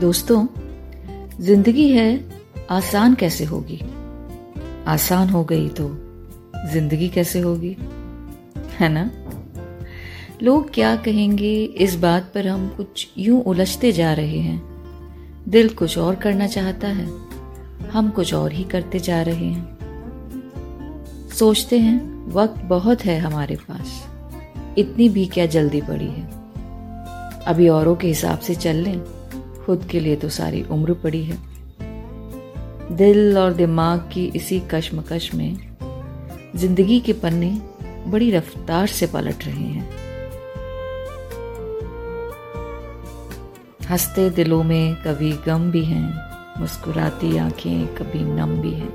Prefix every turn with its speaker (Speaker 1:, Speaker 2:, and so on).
Speaker 1: दोस्तों, ज़िंदगी है, आसान कैसे होगी? आसान हो गई तो ज़िंदगी कैसे होगी? है ना? लोग क्या कहेंगे, इस बात पर हम कुछ यूँ उलझते जा रहे हैं। दिल कुछ और करना चाहता है, हम कुछ और ही करते जा रहे हैं। सोचते हैं, वक्त बहुत है हमारे पास। इतनी भी क्या जल्दी पड़ी है। अभी औरों के हिसाब से चल लें। खुद के लिए तो सारी उम्र पड़ी है। दिल और दिमाग की इसी कश्मकश में ज़िंदगी के पन्ने बड़ी रफ्तार से पलट रहे हैं। हँसते दिलों में कभी गम भी हैं, मुस्कुराती आँखें कभी नम भी हैं।